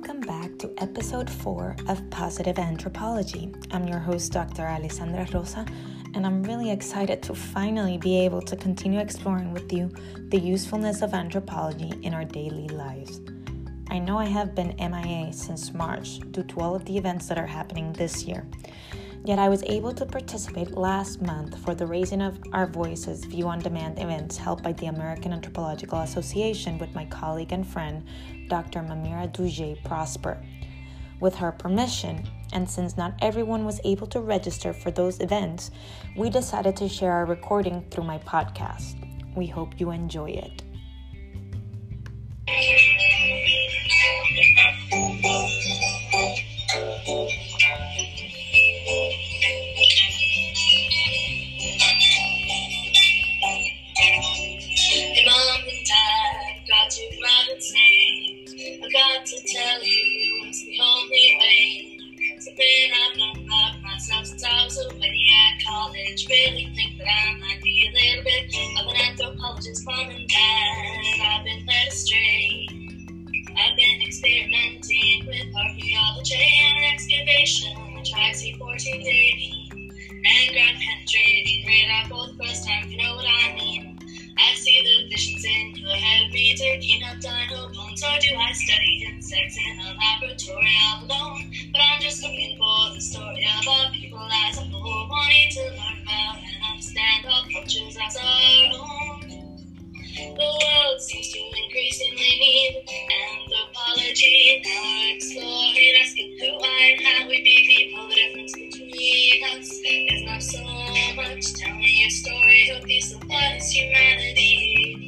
Welcome back to episode 4 of Positive Anthropology. I'm your host, Dr. Alessandra Rosa, and I'm really excited to finally be able to continue exploring with you the usefulness of anthropology in our daily lives. I know I have been MIA since March due to all of the events that are happening this year. Yet I was able to participate last month for the Raising of Our Voices View on Demand events held by the American Anthropological Association with my colleague and friend, Dr. Mamyrah Dougé-Prosper. With her permission, and since not everyone was able to register for those events, we decided to share our recording through my podcast. We hope you enjoy it. tell you it's the only way. So when I'm not by myself, sometimes away at college, really think that I might be a little bit of an anthropologist, mom and dad. I've been led astray. I've been experimenting with archaeology and excavation, triaxy 1480, and ground penetrating radar for the first time. You know what I mean? I see the visions in you head. of me, taking up dino bones, or do I study him? sex in a laboratory all alone. But I'm just looking for the story of a people as a whole, wanting to learn about and understand our cultures as our own. The world seems to increasingly need anthropology. Now we're exploring, asking who and how we be people, the difference between us. is not so much. Tell me your story, your piece of what is humanity.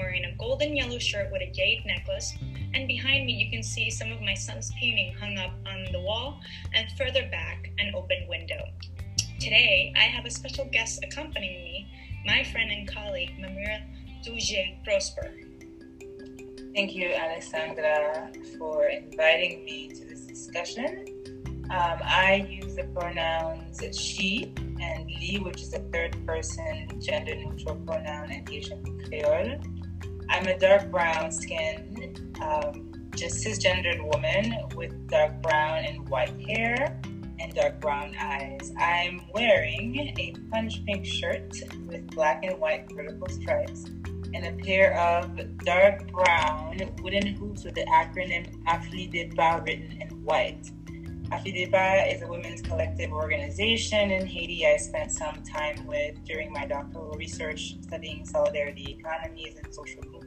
Wearing a golden yellow shirt with a jade necklace, and behind me you can see some of my son's painting hung up on the wall, and further back, an open window. Today, I have a special guest accompanying me, my friend and colleague, Mamira Duje Prosper. Thank you, Alessandra, for inviting me to this discussion. Um, I use the pronouns she and li, which is a third person gender neutral pronoun in Haitian Creole. I'm a dark brown skinned, um, just cisgendered woman with dark brown and white hair and dark brown eyes. I'm wearing a punch pink shirt with black and white vertical stripes and a pair of dark brown wooden hoops with the acronym AFLIDEPA written in white. AFLIDEPA is a women's collective organization in Haiti I spent some time with during my doctoral research studying solidarity economies and social movements.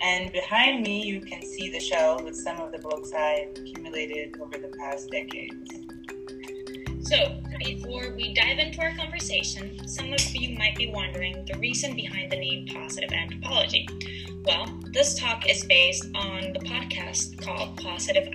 And behind me, you can see the shelves with some of the books I've accumulated over the past decades. So, before we dive into our conversation, some of you might be wondering the reason behind the name Positive Anthropology. Well, this talk is based on the podcast called Positive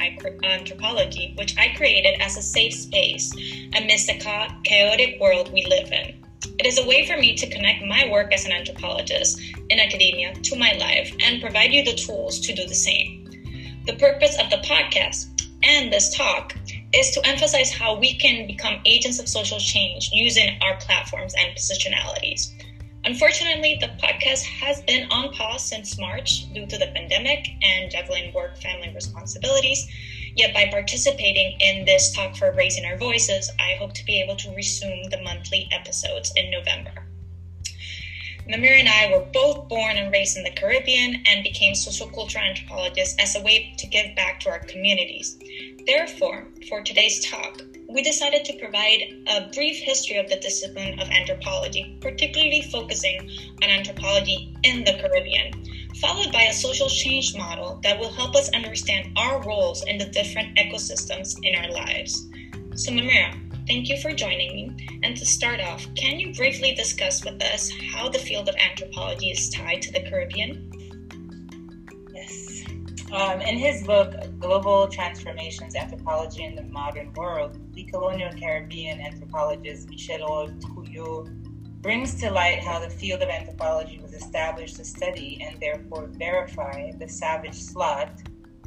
Anthropology, which I created as a safe space amidst the chaotic world we live in. It is a way for me to connect my work as an anthropologist in academia to my life and provide you the tools to do the same. The purpose of the podcast and this talk is to emphasize how we can become agents of social change using our platforms and positionalities. Unfortunately, the podcast has been on pause since March due to the pandemic and juggling work family responsibilities. Yet, by participating in this talk for raising our voices, I hope to be able to resume the monthly episodes in November. Mamir and I were both born and raised in the Caribbean and became social cultural anthropologists as a way to give back to our communities. Therefore, for today's talk, we decided to provide a brief history of the discipline of anthropology, particularly focusing on anthropology in the Caribbean, followed by a social change model that will help us understand our roles in the different ecosystems in our lives. So, Mamyrah, thank you for joining me. And to start off, can you briefly discuss with us how the field of anthropology is tied to the Caribbean? Yes. Um, in his book, Global Transformations Anthropology in the Modern World, the colonial Caribbean anthropologist Michel Trouillot brings to light how the field of anthropology was established to study and therefore verify the savage slot,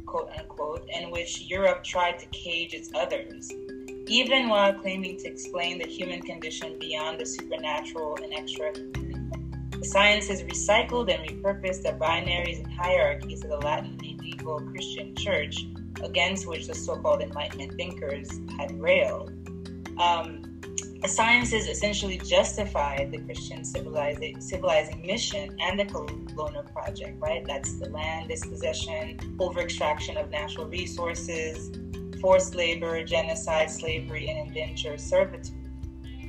quote unquote, in which Europe tried to cage its others, even while claiming to explain the human condition beyond the supernatural and extra. The sciences recycled and repurposed the binaries and hierarchies of the Latin medieval Christian church against which the so called Enlightenment thinkers had railed. Um, sciences essentially justified the Christian civilizing, civilizing mission and the colonial project, right? That's the land dispossession, over extraction of natural resources, forced labor, genocide, slavery, and indentured servitude.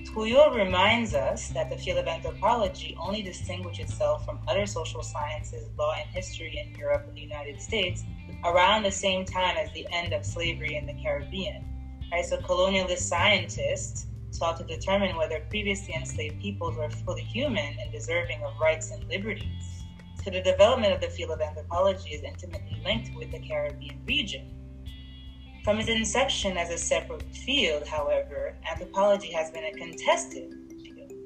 Trouillot reminds us that the field of anthropology only distinguished itself from other social sciences, law, and history in Europe and the United States around the same time as the end of slavery in the Caribbean. Right, so colonialist scientists sought to determine whether previously enslaved peoples were fully human and deserving of rights and liberties. So the development of the field of anthropology is intimately linked with the Caribbean region. From its inception as a separate field, however, anthropology has been a contested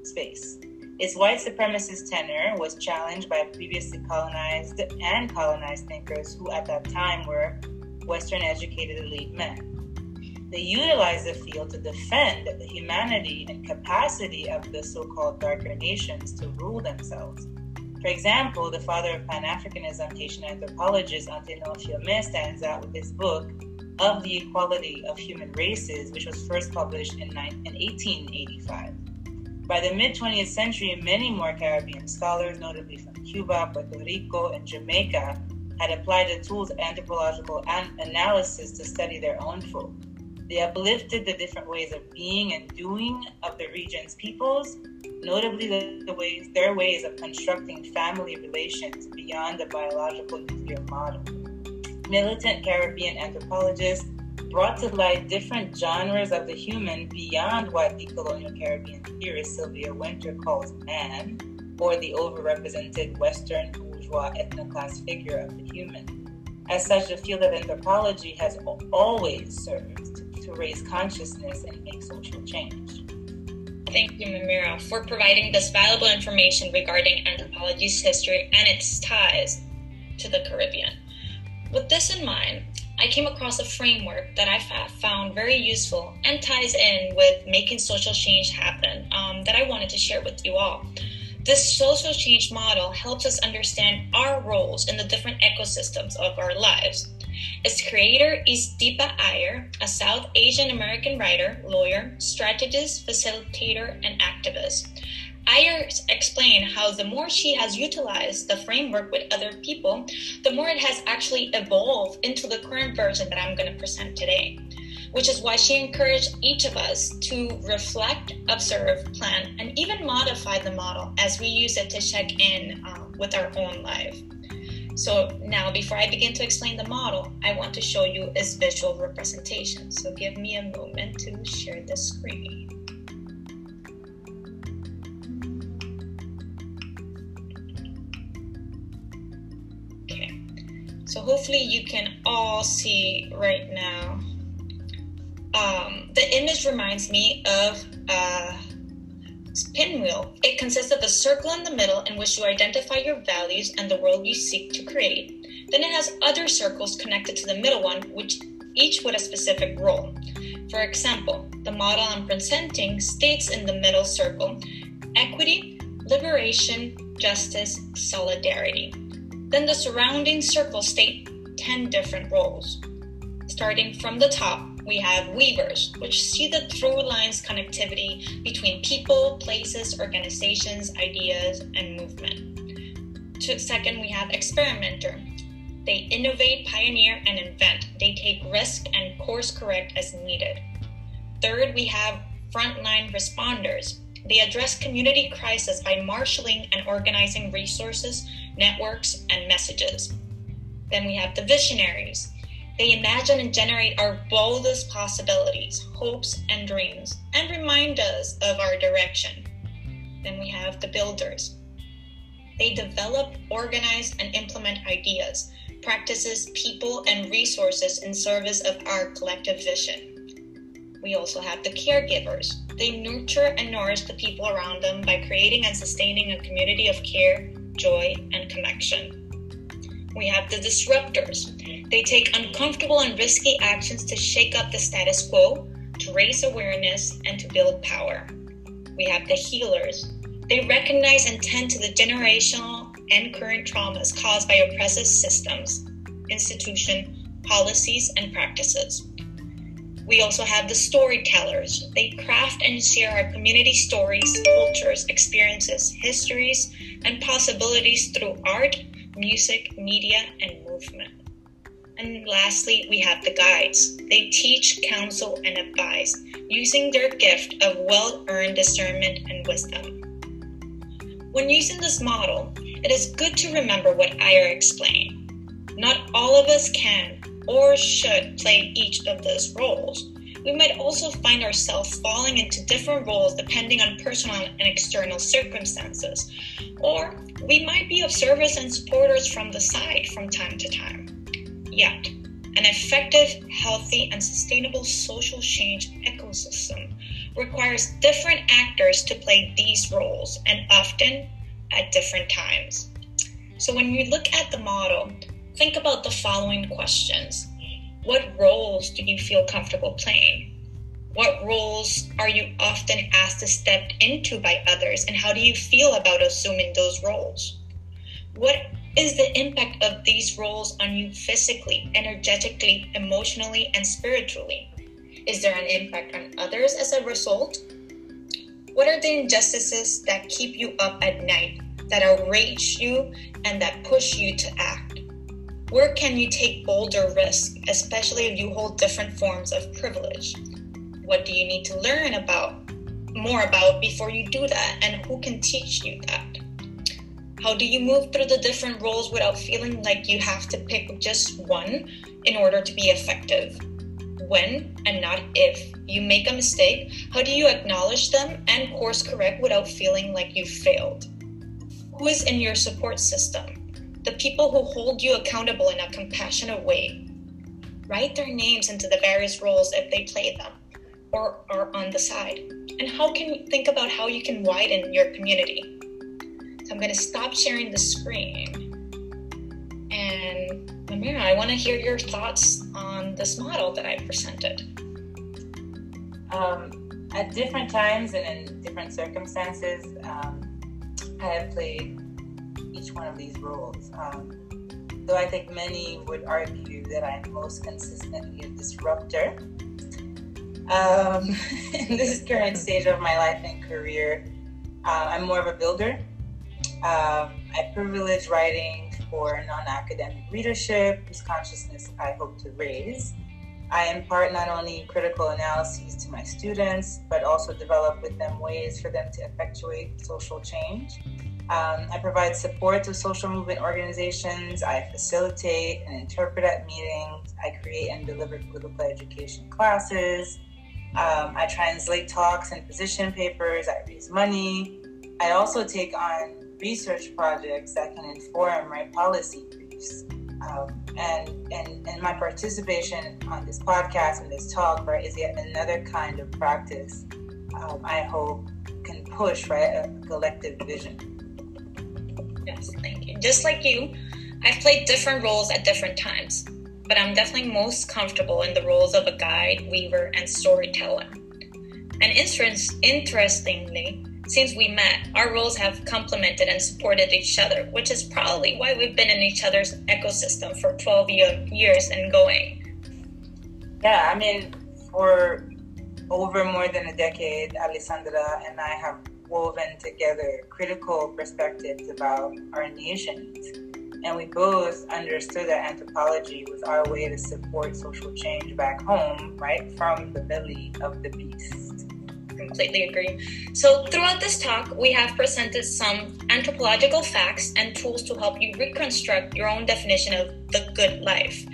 space. Its white supremacist tenor was challenged by previously colonized and colonized thinkers who at that time were Western educated elite men. They utilized the field to defend the humanity and capacity of the so called darker nations to rule themselves. For example, the father of Pan Africanism, Haitian anthropologist Anténor Firmin, stands out with his book, Of the Equality of Human Races, which was first published in, 1885. By the mid 20th century, many more Caribbean scholars, notably from Cuba, Puerto Rico, and Jamaica, had applied the tools of anthropological an- analysis to study their own folk. They uplifted the different ways of being and doing of the region's peoples, notably the, the ways, their ways of constructing family relations beyond the biological nuclear model. Militant Caribbean anthropologists brought to light different genres of the human beyond what the colonial Caribbean theorist Sylvia Wynter calls man, or the overrepresented Western bourgeois ethnoclass figure of the human. As such, the field of anthropology has always served to raise consciousness and make social change. Thank you, Mamyrah, for providing this valuable information regarding anthropology's history and its ties to the Caribbean. With this in mind, I came across a framework that I found very useful and ties in with making social change happen um, that I wanted to share with you all. This social change model helps us understand our roles in the different ecosystems of our lives. Its creator is Deepa Iyer, a South Asian American writer, lawyer, strategist, facilitator, and activist. Iyer explained how the more she has utilized the framework with other people, the more it has actually evolved into the current version that I'm going to present today which is why she encouraged each of us to reflect, observe, plan, and even modify the model as we use it to check in uh, with our own life. So now, before I begin to explain the model, I want to show you its visual representation. So give me a moment to share the screen. Okay, so hopefully you can all see right now um, the image reminds me of a pinwheel. It consists of a circle in the middle in which you identify your values and the world you seek to create. Then it has other circles connected to the middle one, which each with a specific role. For example, the model I'm presenting states in the middle circle equity, liberation, justice, solidarity. Then the surrounding circles state 10 different roles. Starting from the top, we have weavers, which see the through lines connectivity between people, places, organizations, ideas, and movement. To, second, we have experimenter. They innovate, pioneer, and invent. They take risk and course correct as needed. Third, we have frontline responders. They address community crisis by marshaling and organizing resources, networks, and messages. Then we have the visionaries. They imagine and generate our boldest possibilities, hopes, and dreams, and remind us of our direction. Then we have the builders. They develop, organize, and implement ideas, practices, people, and resources in service of our collective vision. We also have the caregivers. They nurture and nourish the people around them by creating and sustaining a community of care, joy, and connection. We have the disruptors. They take uncomfortable and risky actions to shake up the status quo, to raise awareness, and to build power. We have the healers. They recognize and tend to the generational and current traumas caused by oppressive systems, institution, policies, and practices. We also have the storytellers. They craft and share our community stories, cultures, experiences, histories, and possibilities through art, music, media, and movement. And lastly, we have the guides. They teach, counsel, and advise using their gift of well earned discernment and wisdom. When using this model, it is good to remember what Iyer explained. Not all of us can or should play each of those roles. We might also find ourselves falling into different roles depending on personal and external circumstances. Or we might be observers and supporters from the side from time to time. Yet, an effective, healthy, and sustainable social change ecosystem requires different actors to play these roles and often at different times. So, when you look at the model, think about the following questions What roles do you feel comfortable playing? What roles are you often asked to step into by others, and how do you feel about assuming those roles? What is the impact of these roles on you physically, energetically, emotionally, and spiritually? Is there an impact on others as a result? What are the injustices that keep you up at night, that outrage you, and that push you to act? Where can you take bolder risks, especially if you hold different forms of privilege? What do you need to learn about more about before you do that? And who can teach you that? How do you move through the different roles without feeling like you have to pick just one in order to be effective? When and not if you make a mistake, how do you acknowledge them and course correct without feeling like you failed? Who is in your support system? The people who hold you accountable in a compassionate way. Write their names into the various roles if they play them or are on the side? And how can you think about how you can widen your community? So I'm going to stop sharing the screen. And Amira, I want to hear your thoughts on this model that I presented. Um, at different times and in different circumstances, um, I have played each one of these roles. Um, though I think many would argue that I'm most consistently a disruptor um, in this current stage of my life and career, uh, I'm more of a builder. Um, I privilege writing for non academic readership, whose consciousness I hope to raise. I impart not only critical analyses to my students, but also develop with them ways for them to effectuate social change. Um, I provide support to social movement organizations. I facilitate and interpret at meetings. I create and deliver political education classes. Um, I translate talks and position papers. I raise money. I also take on research projects that can inform my policy briefs. Um, and, and, and my participation on this podcast and this talk, right, is yet another kind of practice um, I hope can push, right, a collective vision. Yes, thank you. Just like you, I've played different roles at different times but I'm definitely most comfortable in the roles of a guide, weaver, and storyteller. And interest, interestingly, since we met, our roles have complemented and supported each other, which is probably why we've been in each other's ecosystem for 12 years and going. Yeah, I mean, for over more than a decade, Alessandra and I have woven together critical perspectives about our nations and we both understood that anthropology was our way to support social change back home, right from the belly of the beast. Completely agree. So, throughout this talk, we have presented some anthropological facts and tools to help you reconstruct your own definition of the good life.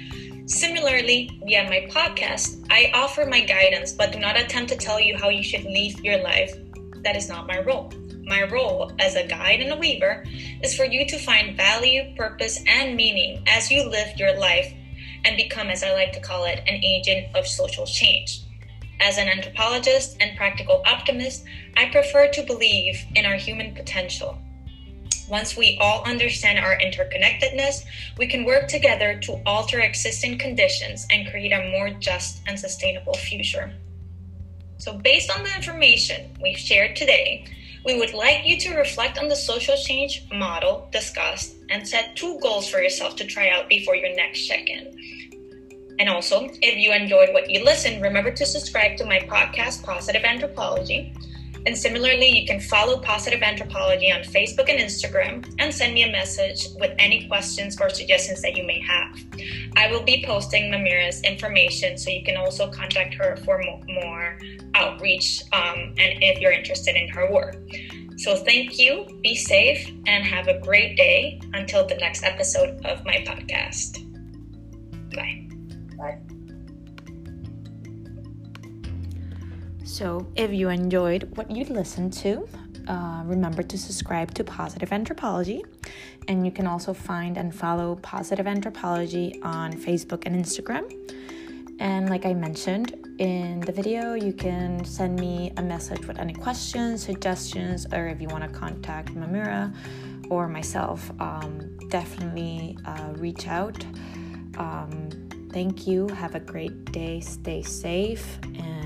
Similarly, via my podcast, I offer my guidance but do not attempt to tell you how you should live your life. That is not my role. My role as a guide and a weaver is for you to find value, purpose, and meaning as you live your life and become, as I like to call it, an agent of social change. As an anthropologist and practical optimist, I prefer to believe in our human potential once we all understand our interconnectedness, we can work together to alter existing conditions and create a more just and sustainable future. So, based on the information we've shared today, we would like you to reflect on the social change model discussed and set two goals for yourself to try out before your next check in. And also, if you enjoyed what you listened, remember to subscribe to my podcast, Positive Anthropology. And similarly, you can follow Positive Anthropology on Facebook and Instagram and send me a message with any questions or suggestions that you may have. I will be posting Mamyrah's information so you can also contact her for more outreach um, and if you're interested in her work. So, thank you, be safe, and have a great day until the next episode of my podcast. Bye. Bye. So, if you enjoyed what you listened to, uh, remember to subscribe to Positive Anthropology. And you can also find and follow Positive Anthropology on Facebook and Instagram. And like I mentioned in the video, you can send me a message with any questions, suggestions, or if you want to contact Mamyrah or myself, um, definitely uh, reach out. Um, thank you. Have a great day. Stay safe. And